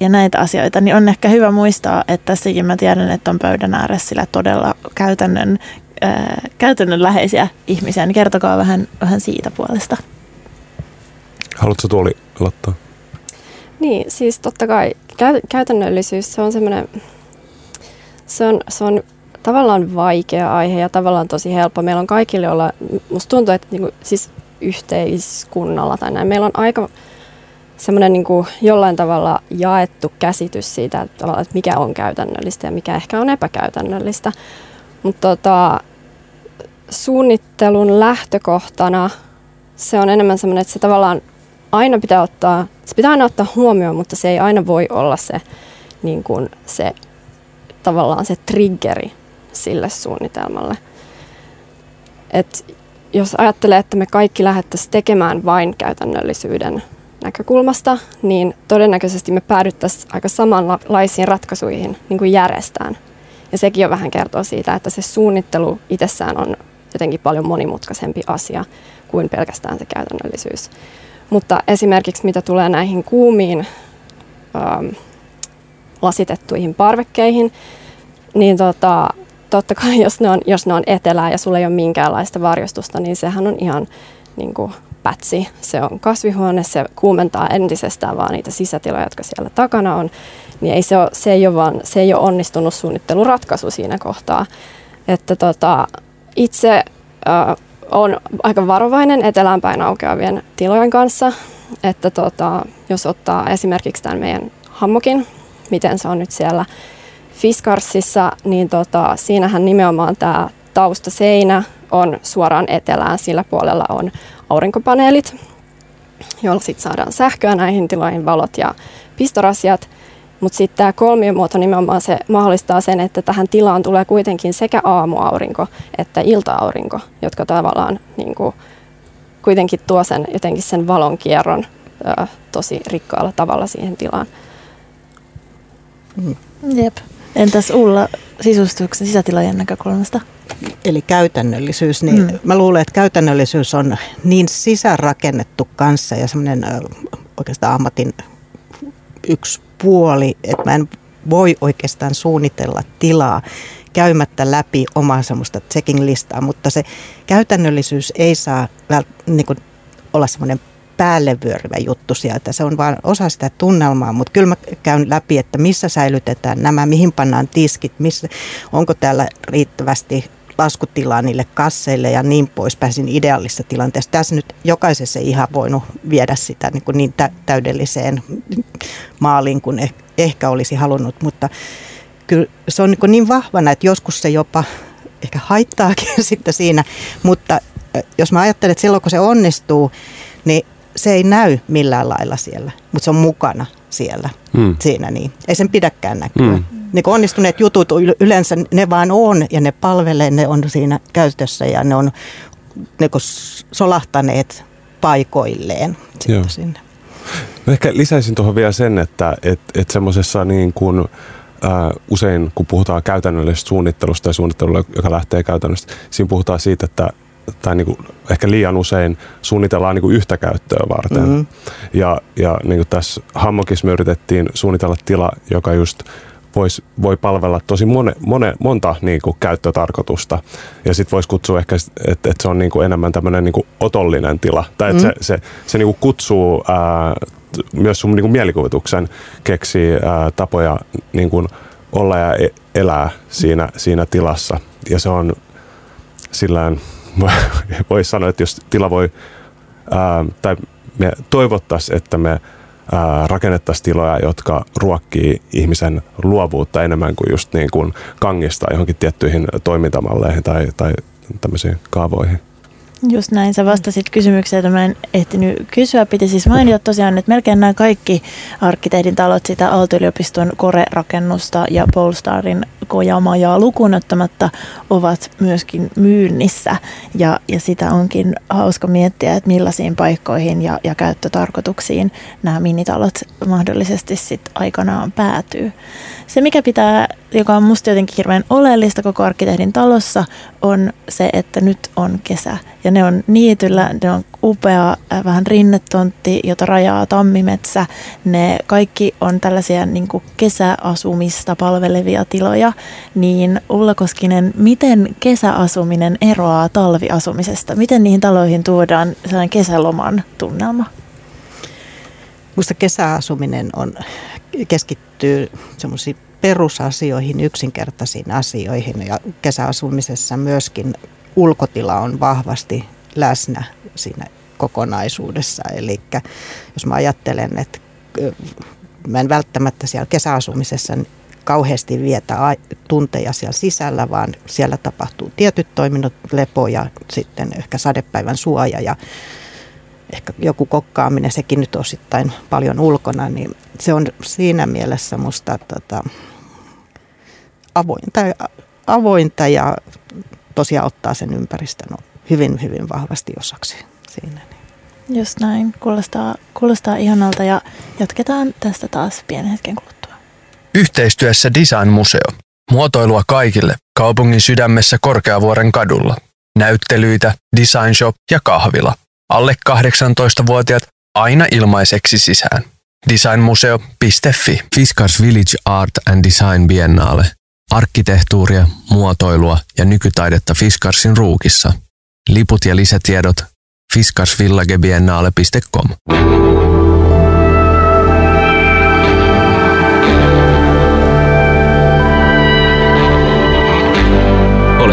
ja näitä asioita, niin on ehkä hyvä muistaa, että tässäkin mä tiedän, että on pöydän ääressä sillä todella käytännön, ää, käytännönläheisiä ihmisiä, niin kertokaa vähän, vähän siitä puolesta. Haluatko Tuoli aloittaa? Niin, siis totta kai käytännöllisyys, se on semmoinen, se on, se on tavallaan vaikea aihe ja tavallaan tosi helppo. Meillä on kaikille olla, musta tuntuu, että niinku, siis yhteiskunnalla tai näin, meillä on aika semmoinen niinku jollain tavalla jaettu käsitys siitä, että, että mikä on käytännöllistä ja mikä ehkä on epäkäytännöllistä. Mutta tota, suunnittelun lähtökohtana se on enemmän semmoinen, että se tavallaan aina pitää ottaa, se pitää aina ottaa huomioon, mutta se ei aina voi olla se, niin kuin se tavallaan se triggeri sille suunnitelmalle. Et jos ajattelee, että me kaikki lähdettäisiin tekemään vain käytännöllisyyden näkökulmasta, niin todennäköisesti me päädyttäisiin aika samanlaisiin ratkaisuihin niin kuin järjestään. Ja sekin jo vähän kertoo siitä, että se suunnittelu itsessään on jotenkin paljon monimutkaisempi asia kuin pelkästään se käytännöllisyys. Mutta esimerkiksi mitä tulee näihin kuumiin ähm, lasitettuihin parvekkeihin, niin tota, totta kai jos ne, on, jos ne on etelää ja sulla ei ole minkäänlaista varjostusta, niin sehän on ihan niin kuin pätsi. Se on kasvihuone, se kuumentaa entisestään vaan niitä sisätiloja, jotka siellä takana on. Niin ei se, ole, se, ei ole vaan, se ei ole onnistunut suunnitteluratkaisu siinä kohtaa. Että tota, itse äh, on aika varovainen eteläänpäin aukeavien tilojen kanssa, että tota, jos ottaa esimerkiksi tämän meidän hammokin, miten se on nyt siellä Fiskarsissa, niin tota, siinähän nimenomaan tämä taustaseinä on suoraan etelään, sillä puolella on aurinkopaneelit, joilla sitten saadaan sähköä näihin tiloihin, valot ja pistorasiat. Mutta sitten tämä kolmiomuoto nimenomaan se mahdollistaa sen, että tähän tilaan tulee kuitenkin sekä aamuaurinko että iltaaurinko, jotka tavallaan niin kuin, kuitenkin tuo sen, jotenkin sen valonkierron ö, tosi rikkaalla tavalla siihen tilaan. Jep. Entäs Ulla sisustuksen sisätilojen näkökulmasta? Eli käytännöllisyys, niin Mm. mm. mä luulen, että käytännöllisyys on niin sisäänrakennettu kanssa ja semmoinen oikeastaan ammatin yksi puoli, että mä en voi oikeastaan suunnitella tilaa käymättä läpi omaa semmoista checking-listaa, mutta se käytännöllisyys ei saa niin kuin olla semmoinen päälle vyöryvä juttu sieltä. Se on vain osa sitä tunnelmaa, mutta kyllä mä käyn läpi, että missä säilytetään nämä, mihin pannaan tiskit, missä, onko täällä riittävästi laskutilaa niille kasseille ja niin poispäin siinä ideaalisessa tilanteessa. Tässä nyt jokaisessa ei ihan voinut viedä sitä niin, kuin niin tä- täydelliseen maaliin kuin eh- ehkä olisi halunnut, mutta kyllä se on niin, niin vahvana, että joskus se jopa ehkä haittaakin sitten siinä, mutta ö, jos mä ajattelen, että silloin kun se onnistuu, niin se ei näy millään lailla siellä, mutta se on mukana. siellä. Hmm. Siinä niin. Ei sen pidäkään näkyä. Hmm. Niin onnistuneet jutut yleensä ne vaan on ja ne palvelee, ne on siinä käytössä ja ne on ne solahtaneet paikoilleen sinne. Mä ehkä lisäisin tuohon vielä sen, että et, et semmoisessa niin kuin, ää, usein kun puhutaan käytännöllisestä suunnittelusta ja suunnittelusta, joka lähtee käytännöstä, siinä puhutaan siitä, että tai niin kuin ehkä liian usein suunnitellaan niin kuin yhtä käyttöä varten. Mm-hmm. Ja, ja niin kuin tässä Hammokissa me yritettiin suunnitella tila, joka just vois, voi palvella tosi mone, mone, monta niin kuin käyttötarkoitusta. Ja sitten voisi kutsua ehkä, että, että se on niin kuin enemmän tämmöinen niin kuin otollinen tila. Tai että mm. se, se, se niin kuin kutsuu ää, myös sun niin kuin mielikuvituksen keksii ää, tapoja niin kuin olla ja e-, elää siinä, siinä tilassa. Ja se on sillään, voisi sanoa, että jos tila voi, ää, tai me toivottaisiin, että me rakennettaisiin tiloja, jotka ruokkii ihmisen luovuutta enemmän kuin just niin kuin kangistaa johonkin tiettyihin toimintamalleihin tai, tai tämmöisiin kaavoihin. Just näin, sä vastasit kysymykseen, että mä en ehtinyt kysyä. Piti siis mainita tosiaan, että melkein nämä kaikki arkkitehdin talot, sitä Aalto-yliopiston Kore-rakennusta ja Polestarin kojamajaa lukuun ottamatta, ovat myöskin myynnissä. Ja, ja sitä onkin hauska miettiä, että millaisiin paikkoihin ja, ja käyttötarkoituksiin nämä minitalot mahdollisesti sitten aikanaan päätyy. Se, mikä pitää, joka on musta jotenkin hirveän oleellista koko arkkitehdin talossa, on se, että nyt on kesä. Ja ne on niityllä, ne on upea äh, vähän rinnetontti, jota rajaa tammimetsä. Ne kaikki on tällaisia niin kuin kesäasumista palvelevia tiloja. Niin Ulla Koskinen, miten kesäasuminen eroaa talviasumisesta? Miten niihin taloihin tuodaan sellainen kesäloman tunnelma? Minusta kesäasuminen on, keskittyy semmoisiin perusasioihin, yksinkertaisiin asioihin ja kesäasumisessa myöskin ulkotila on vahvasti läsnä siinä kokonaisuudessa. Eli jos mä ajattelen, että mä en välttämättä siellä kesäasumisessa kauheasti vietä tunteja siellä sisällä, vaan siellä tapahtuu tietyt toiminnot, lepo ja sitten ehkä sadepäivän suoja ja ehkä joku kokkaaminen, sekin nyt osittain paljon ulkona, niin se on siinä mielessä musta tota, avointa, avointa ja tosiaan ottaa sen ympäristön hyvin, hyvin vahvasti osaksi siinä. Just näin. Kuulostaa, kuulostaa ihanalta ja jatketaan tästä taas pienen hetken kuluttua. Yhteistyössä Design Museo. Muotoilua kaikille kaupungin sydämessä Korkeavuoren kadulla. Näyttelyitä, design shop ja kahvila. Alle 18-vuotiaat aina ilmaiseksi sisään. Designmuseo.fi Fiskars Village Art and Design Biennale arkkitehtuuria, muotoilua ja nykytaidetta Fiskarsin ruukissa. Liput ja lisätiedot fiskarsvillagebiennale.com.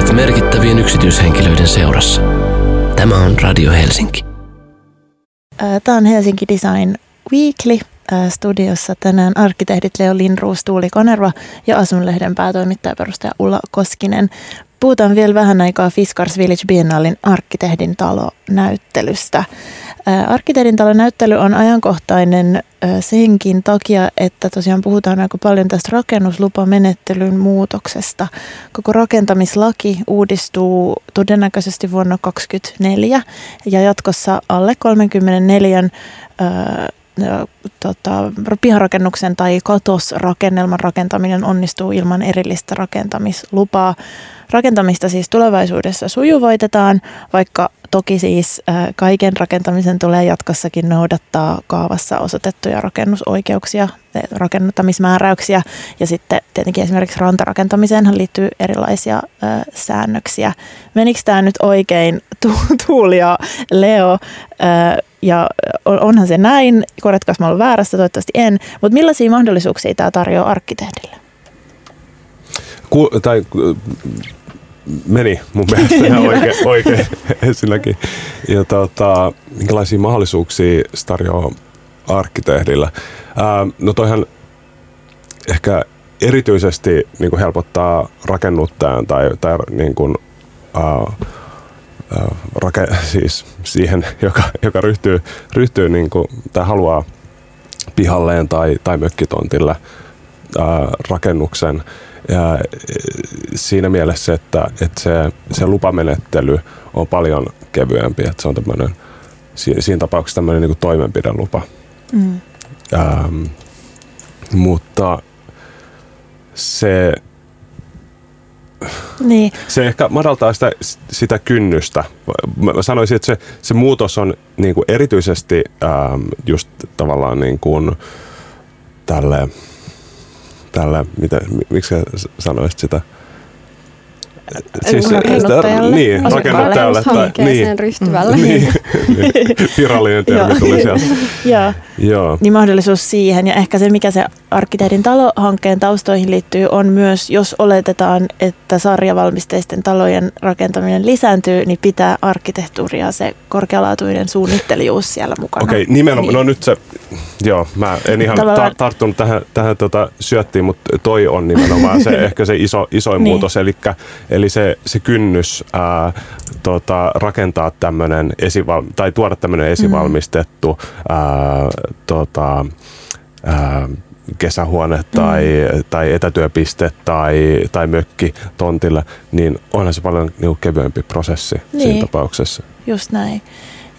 Olet merkittävien yksityishenkilöiden seurassa. Tämä on Radio Helsinki. Tämä on Helsinki Design Weekly studiossa tänään arkkitehdit Leo Lindruus, Tuuli Konerva ja Asunlehden päätoimittaja perustaja Ulla Koskinen. Puhutaan vielä vähän aikaa Fiskars Village Biennalin arkkitehdin talo-näyttelystä. Arkkitehdin talo-näyttely on ajankohtainen senkin takia, että tosiaan puhutaan aika paljon tästä rakennuslupamenettelyn muutoksesta. Koko rakentamislaki uudistuu todennäköisesti vuonna 2024 ja jatkossa alle 34 tota, piharakennuksen tai katosrakennelman rakentaminen onnistuu ilman erillistä rakentamislupaa. Rakentamista siis tulevaisuudessa sujuvoitetaan, vaikka toki siis kaiken rakentamisen tulee jatkossakin noudattaa kaavassa osoitettuja rakennusoikeuksia, rakennuttamismääräyksiä ja sitten tietenkin esimerkiksi rantarakentamiseen liittyy erilaisia säännöksiä. Menikö tämä nyt oikein Tuuli ja Leo? ja onhan se näin, korjatkaa mä olen väärässä, toivottavasti en, mutta millaisia mahdollisuuksia tämä tarjoaa arkkitehdille? Ku, tai meni mun mielestä ihan oikein, oikein ensinnäkin. Ja tota, minkälaisia mahdollisuuksia se tarjoaa arkkitehdillä? Ää, no toihan ehkä erityisesti niin kuin helpottaa rakennuttajan tai, tai niin kuin, ää, rake, siis siihen, joka, joka ryhtyy, ryhtyy niin kuin, tai haluaa pihalleen tai, tai mökkitontille ää, rakennuksen. Ja siinä mielessä, että, että se, se lupamenettely on paljon kevyempi, että se on tämmöinen, siinä tapauksessa tämmöinen niin toimenpidelupa. Mm. Ähm, mutta se, niin. se ehkä madaltaa sitä, sitä kynnystä. Mä sanoisin, että se, se muutos on niin kuin erityisesti ähm, just tavallaan niin kuin tälle, tälle mitä, miksi sanoisit sitä – siis, rakennuttajalle, niin, rakennuttajalle tai, niin, ryhtyvälle. Niin, niin, virallinen termi tuli sieltä. Joo. Joo. Niin mahdollisuus siihen ja ehkä se, mikä se arkkitehdin talohankkeen taustoihin liittyy, on myös, jos oletetaan, että sarjavalmisteisten talojen rakentaminen lisääntyy, niin pitää arkkitehtuuria se korkealaatuinen suunnittelijuus siellä mukana. Okei, okay, nimenomaan, niin. no nyt se, joo, mä en ihan Tavallaan, tarttunut tähän, tähän tota syöttiin, mutta toi on nimenomaan se ehkä se iso, isoin niin. muutos, eli Eli se, se kynnys ää, tota, rakentaa tämmöinen esival- tai tuoda tämmöinen esivalmistettu ää, tota, ää, kesähuone tai, mm. tai etätyöpiste tai, tai mökki tontilla, niin onhan se paljon niin kevyempi prosessi niin. siinä tapauksessa. Just näin.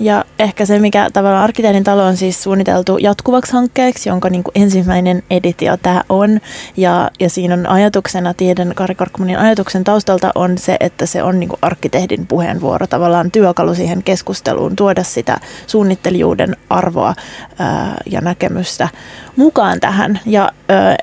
Ja ehkä se, mikä tavallaan arkkitehdin talo on siis suunniteltu jatkuvaksi hankkeeksi, jonka niin kuin ensimmäinen editio tämä on. Ja, ja siinä on ajatuksena, tiedän Kari Korkmanin ajatuksen taustalta on se, että se on niin kuin arkkitehdin puheenvuoro, tavallaan työkalu siihen keskusteluun, tuoda sitä suunnittelijuuden arvoa ää, ja näkemystä mukaan tähän. Ja ää,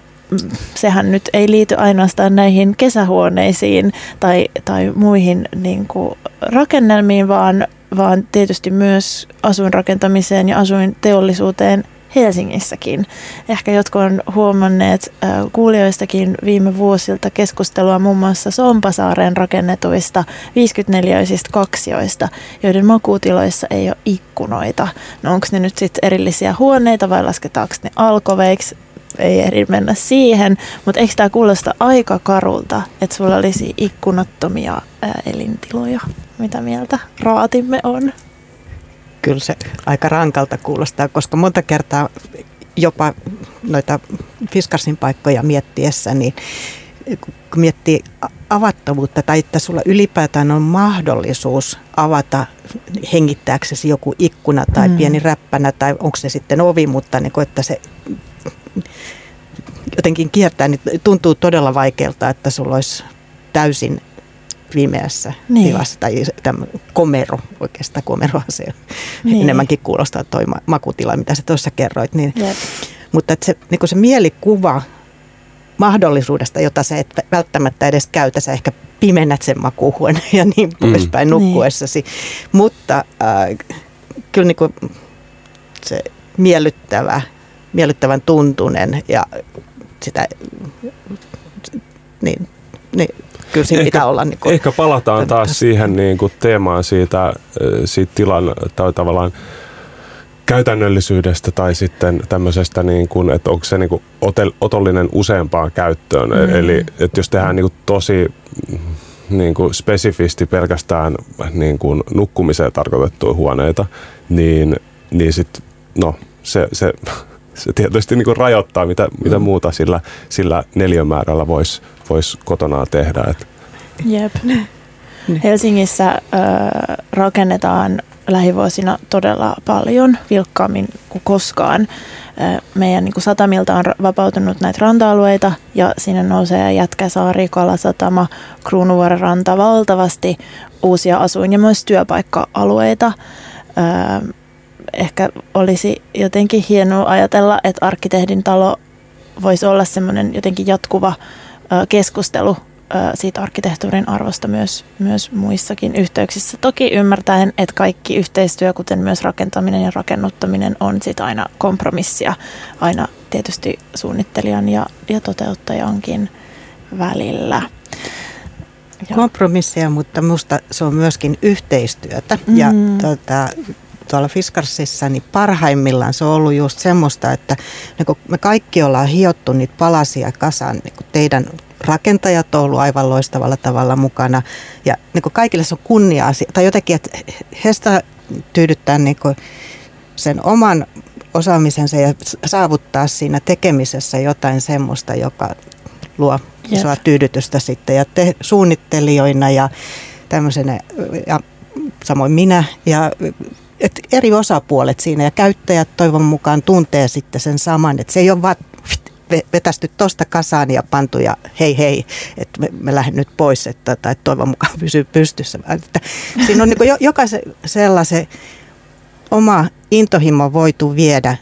sehän nyt ei liity ainoastaan näihin kesähuoneisiin tai, tai muihin niin kuin rakennelmiin, vaan vaan tietysti myös asuinrakentamiseen ja asuinteollisuuteen Helsingissäkin. Ehkä jotkut on huomanneet äh, kuulijoistakin viime vuosilta keskustelua muun muassa Sompasaareen rakennetuista 54-isistä kaksioista, joiden makuutiloissa ei ole ikkunoita. No onko ne nyt sitten erillisiä huoneita vai lasketaanko ne alkoveiksi? Ei eri mennä siihen, mutta eikö tämä kuulosta aika karulta, että sulla olisi ikkunattomia ää, elintiloja? Mitä mieltä raatimme on? Kyllä se aika rankalta kuulostaa, koska monta kertaa jopa noita Fiskarsin paikkoja miettiessä, niin kun miettii avattavuutta tai että sulla ylipäätään on mahdollisuus avata hengittääksesi joku ikkuna tai mm. pieni räppänä tai onko se sitten ovi, mutta niin kuin, että se jotenkin kiertää, niin tuntuu todella vaikealta, että sulla olisi täysin pimeässä niin. tilassa, tai komero, oikeastaan komeroa se niin. enemmänkin kuulostaa toi makutila, mitä sä tuossa kerroit. Niin, Jep. mutta että se, niin se mielikuva mahdollisuudesta, jota sä et välttämättä edes käytä, sä ehkä pimennät sen makuuhuoneen ja niin mm. poispäin nukkuessasi. Niin. Mutta äh, kyllä niin kuin se miellyttävä, miellyttävän tuntunen ja sitä niin, niin kyllä siinä ehkä, pitää olla. Niin kuin, ehkä palataan taas siihen niin kuin teemaan siitä, siitä tilan tai tavallaan käytännöllisyydestä tai sitten tämmöisestä, niin kuin, että onko se niin kuin otollinen useampaan käyttöön. Mm. Eli että jos tehdään niin kuin tosi niin kuin spesifisti pelkästään niin kuin nukkumiseen tarkoitettuja huoneita, niin, niin sit, no, se, se, se tietysti niin kuin rajoittaa, mitä, mitä mm. muuta sillä, sillä neliömäärällä voisi vois kotona tehdä. Et. Jep. Helsingissä ö, rakennetaan lähivuosina todella paljon, vilkkaammin kuin koskaan. Meidän niin kuin satamilta on vapautunut näitä ranta-alueita ja sinne nousee Jätkäsaari, Kalasatama, Kruunuvuoren ranta valtavasti uusia asuin- ja myös työpaikka-alueita. Ehkä olisi jotenkin hienoa ajatella, että arkkitehdin talo voisi olla semmoinen jotenkin jatkuva keskustelu siitä arkkitehtuurin arvosta myös, myös muissakin yhteyksissä. Toki ymmärtäen, että kaikki yhteistyö, kuten myös rakentaminen ja rakennuttaminen, on sit aina kompromissia aina tietysti suunnittelijan ja, ja toteuttajankin välillä. Ja. Kompromisseja, mutta minusta se on myöskin yhteistyötä. Mm. Ja tuota, tuolla Fiskarsissa, niin parhaimmillaan se on ollut just semmoista, että niin me kaikki ollaan hiottu niitä palasia kasaan niin teidän rakentajat on ollut aivan loistavalla tavalla mukana. Ja niin kaikille se on kunnia asia, tai jotenkin, että heistä tyydyttää niin sen oman osaamisensa ja saavuttaa siinä tekemisessä jotain semmoista, joka luo isoa tyydytystä sitten. Ja te suunnittelijoina ja tämmöisenä, ja samoin minä, ja et eri osapuolet siinä ja käyttäjät toivon mukaan tuntee sitten sen saman, että se ei ole vaan vetästy tuosta kasaan ja pantu ja hei hei, että me, me lähden nyt pois, että, tai toivon mukaan pysyy pystyssä. Että siinä on niin jokaisen sellaisen oma intohimo voitu viedä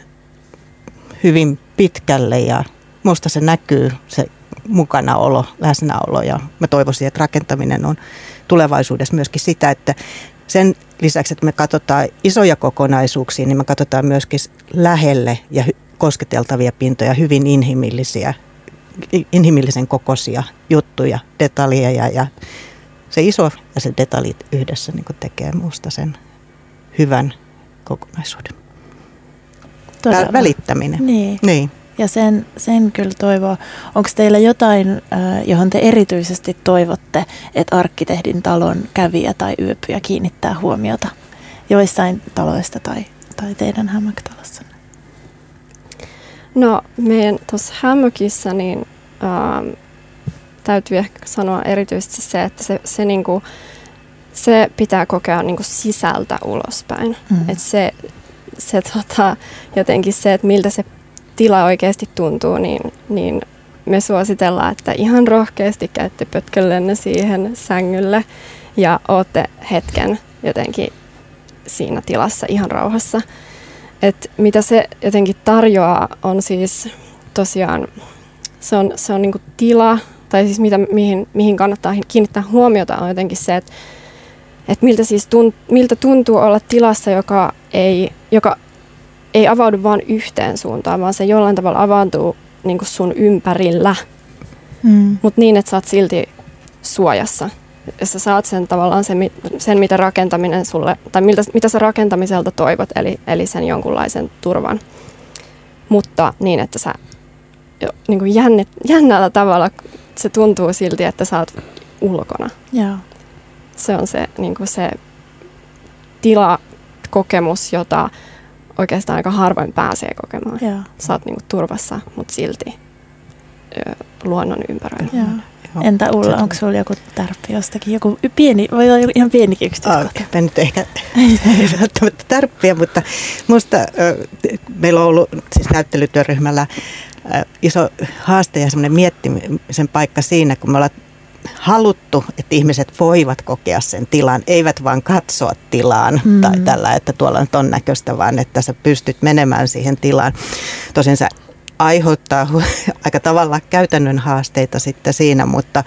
hyvin pitkälle ja musta se näkyy se mukanaolo, läsnäolo ja mä toivoisin, että rakentaminen on tulevaisuudessa myöskin sitä, että sen lisäksi, että me katsotaan isoja kokonaisuuksia, niin me katsotaan myöskin lähelle ja kosketeltavia pintoja, hyvin inhimillisiä, inhimillisen kokoisia juttuja, detaljeja ja se iso ja se detaljit yhdessä niin tekee minusta sen hyvän kokonaisuuden. Todella. Välittäminen. Niin. niin. Ja sen, sen kyllä toivoo. Onko teillä jotain, johon te erityisesti toivotte, että arkkitehdin talon kävijä tai yöpyjä kiinnittää huomiota joissain taloista tai, tai teidän hämäktalossa? No meidän tuossa hämmökissä niin ähm, täytyy ehkä sanoa erityisesti se, että se, se, niinku, se pitää kokea niinku sisältä ulospäin. Mm. Et se, se tota, jotenkin se, että miltä se tila oikeasti tuntuu, niin, niin me suositellaan, että ihan rohkeasti käytte pötkellenne siihen sängylle ja ootte hetken jotenkin siinä tilassa ihan rauhassa. Et mitä se jotenkin tarjoaa on siis tosiaan, se on, se on niinku tila, tai siis mitä, mihin, mihin kannattaa kiinnittää huomiota on jotenkin se, että et miltä, siis tunt, miltä tuntuu olla tilassa, joka ei, joka ei avaudu vain yhteen suuntaan, vaan se jollain tavalla avaantuu niin kuin sun ympärillä. Mm. Mutta niin, että sä oot silti suojassa. Ja sä saat sen tavallaan sen, sen mitä rakentaminen sulle, tai miltä, mitä sä rakentamiselta toivot, eli, eli sen jonkunlaisen turvan. Mutta niin, että sä jo, niin kuin jännä, jännällä tavalla se tuntuu silti, että sä oot ulkona. Yeah. Se on se, niin kuin se tilakokemus, jota oikeastaan aika harvoin pääsee kokemaan. Joo. Sä oot niinku turvassa, mutta silti ö, luonnon ympäröillä. Joo. Entä Ulla, onko sulla joku tärppi jostakin? Joku pieni, voi olla ihan pienikin yksityiskohta. Okay, nyt ehkä ei välttämättä tärppiä, mutta minusta meillä on ollut siis näyttelytyöryhmällä iso haaste ja semmoinen miettimisen paikka siinä, kun me ollaan haluttu, että ihmiset voivat kokea sen tilan, eivät vaan katsoa tilaan mm. tai tällä, että tuolla on ton näköistä, vaan että sä pystyt menemään siihen tilaan. Tosin se aiheuttaa aika tavalla käytännön haasteita sitten siinä, mutta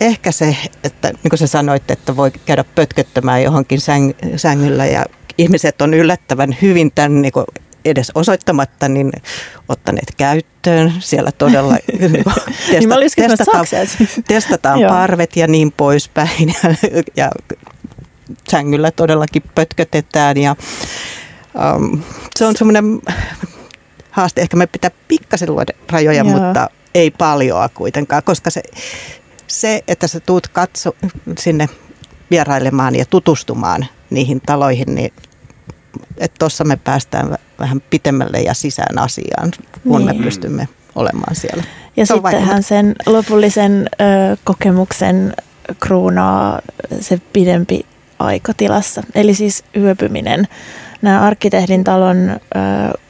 ehkä se, että niin kuin sä sanoit, että voi käydä pötköttämään johonkin säng- sängyllä ja ihmiset on yllättävän hyvin tämän niin kuin edes osoittamatta, niin ottaneet käyttöön. Siellä todella niin testa, niin testataan, testataan parvet ja niin poispäin. Ja, ja sängyllä todellakin pötkötetään. Ja, um, se on semmoinen haaste. Ehkä me pitää pikkasen luoda rajoja, Joo. mutta ei paljoa kuitenkaan, koska se, se että sä tuut katso sinne vierailemaan ja tutustumaan niihin taloihin, niin että tuossa me päästään vähän pitemmälle ja sisään asiaan, kun niin. me pystymme olemaan siellä. Ja sittenhän sen lopullisen ö, kokemuksen kruunaa se pidempi aikatilassa, eli siis yöpyminen. Nämä arkkitehdin talon ö,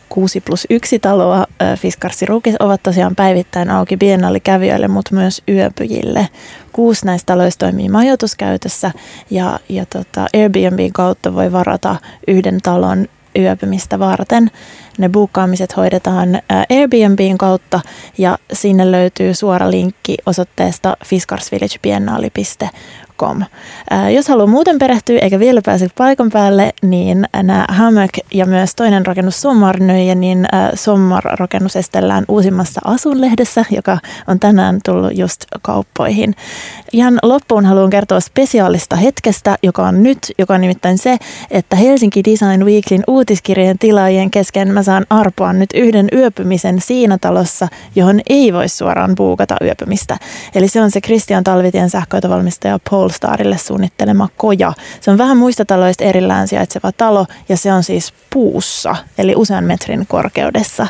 6 plus 1 taloa Fiskarssirukis ovat tosiaan päivittäin auki biennaalikävijöille, mutta myös yöpyjille. Kuusi näistä taloista toimii majoituskäytössä ja, ja tota Airbnbin kautta voi varata yhden talon yöpymistä varten. Ne buukkaamiset hoidetaan Airbnbin kautta ja sinne löytyy suora linkki osoitteesta fiskarsvillagebiennaali.com. Jos haluaa muuten perehtyä eikä vielä pääse paikan päälle, niin nämä Hammock ja myös toinen rakennus Sommarnöje, niin Sommar-rakennus estellään uusimmassa asunlehdessä, joka on tänään tullut just kauppoihin. Ihan loppuun haluan kertoa spesiaalista hetkestä, joka on nyt, joka on nimittäin se, että Helsinki Design Weeklin uutiskirjeen tilaajien kesken mä saan arpoa nyt yhden yöpymisen siinä talossa, johon ei voi suoraan buukata yöpymistä. Eli se on se Christian Talvitien sähköautovalmistaja Polestarille suunnittelema koja. Se on vähän muista taloista erillään sijaitseva talo ja se on siis puussa, eli usean metrin korkeudessa.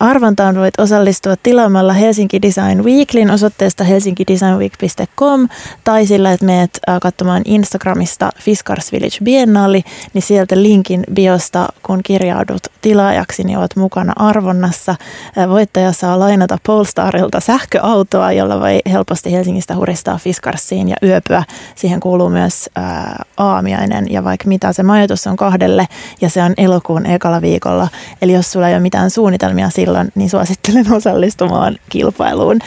Arvontaan voit osallistua tilaamalla Helsinki Design Weeklyn osoitteesta helsinkidesignweek.com tai sillä, että meet katsomaan Instagramista Fiskars Village Biennale, niin sieltä linkin biosta, kun kirjaudut tilaajaksi, niin olet mukana arvonnassa. Voittaja saa lainata Polestarilta sähköautoa, jolla voi helposti Helsingistä huristaa Fiskarsiin ja yöpyä. Siihen kuuluu myös ää, aamiainen ja vaikka mitä se majoitus on kahdelle ja se on elokuun ekalla viikolla. Eli jos sulla ei ole mitään suunnitelmia silloin, niin suosittelen osallistumaan kilpailuun.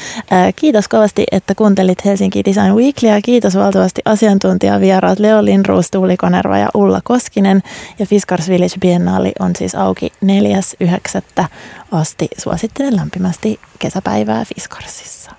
Kiitos kovasti, että kuuntelit Helsinki Design Weeklyä. Kiitos valtavasti asiantuntijavieraat Leo Lindruus, Tuuli Konerva ja Ulla Koskinen. Ja Fiskars Village Biennaali on siis auki 4.9. asti. Suosittelen lämpimästi kesäpäivää Fiskarsissa.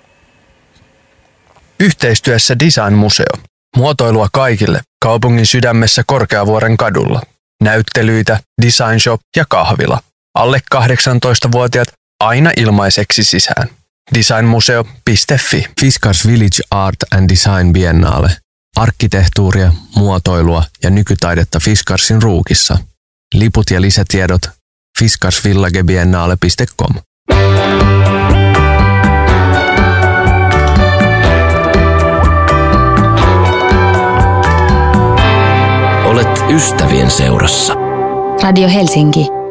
Yhteistyössä Design Museo. Muotoilua kaikille kaupungin sydämessä Korkeavuoren kadulla. Näyttelyitä, design shop ja kahvila. Alle 18-vuotiaat aina ilmaiseksi sisään. Designmuseo.fi Fiskars Village Art and Design Biennale. Arkkitehtuuria, muotoilua ja nykytaidetta Fiskarsin ruukissa. Liput ja lisätiedot fiskarsvillagebiennale.com. Olet ystävien seurassa. Radio Helsinki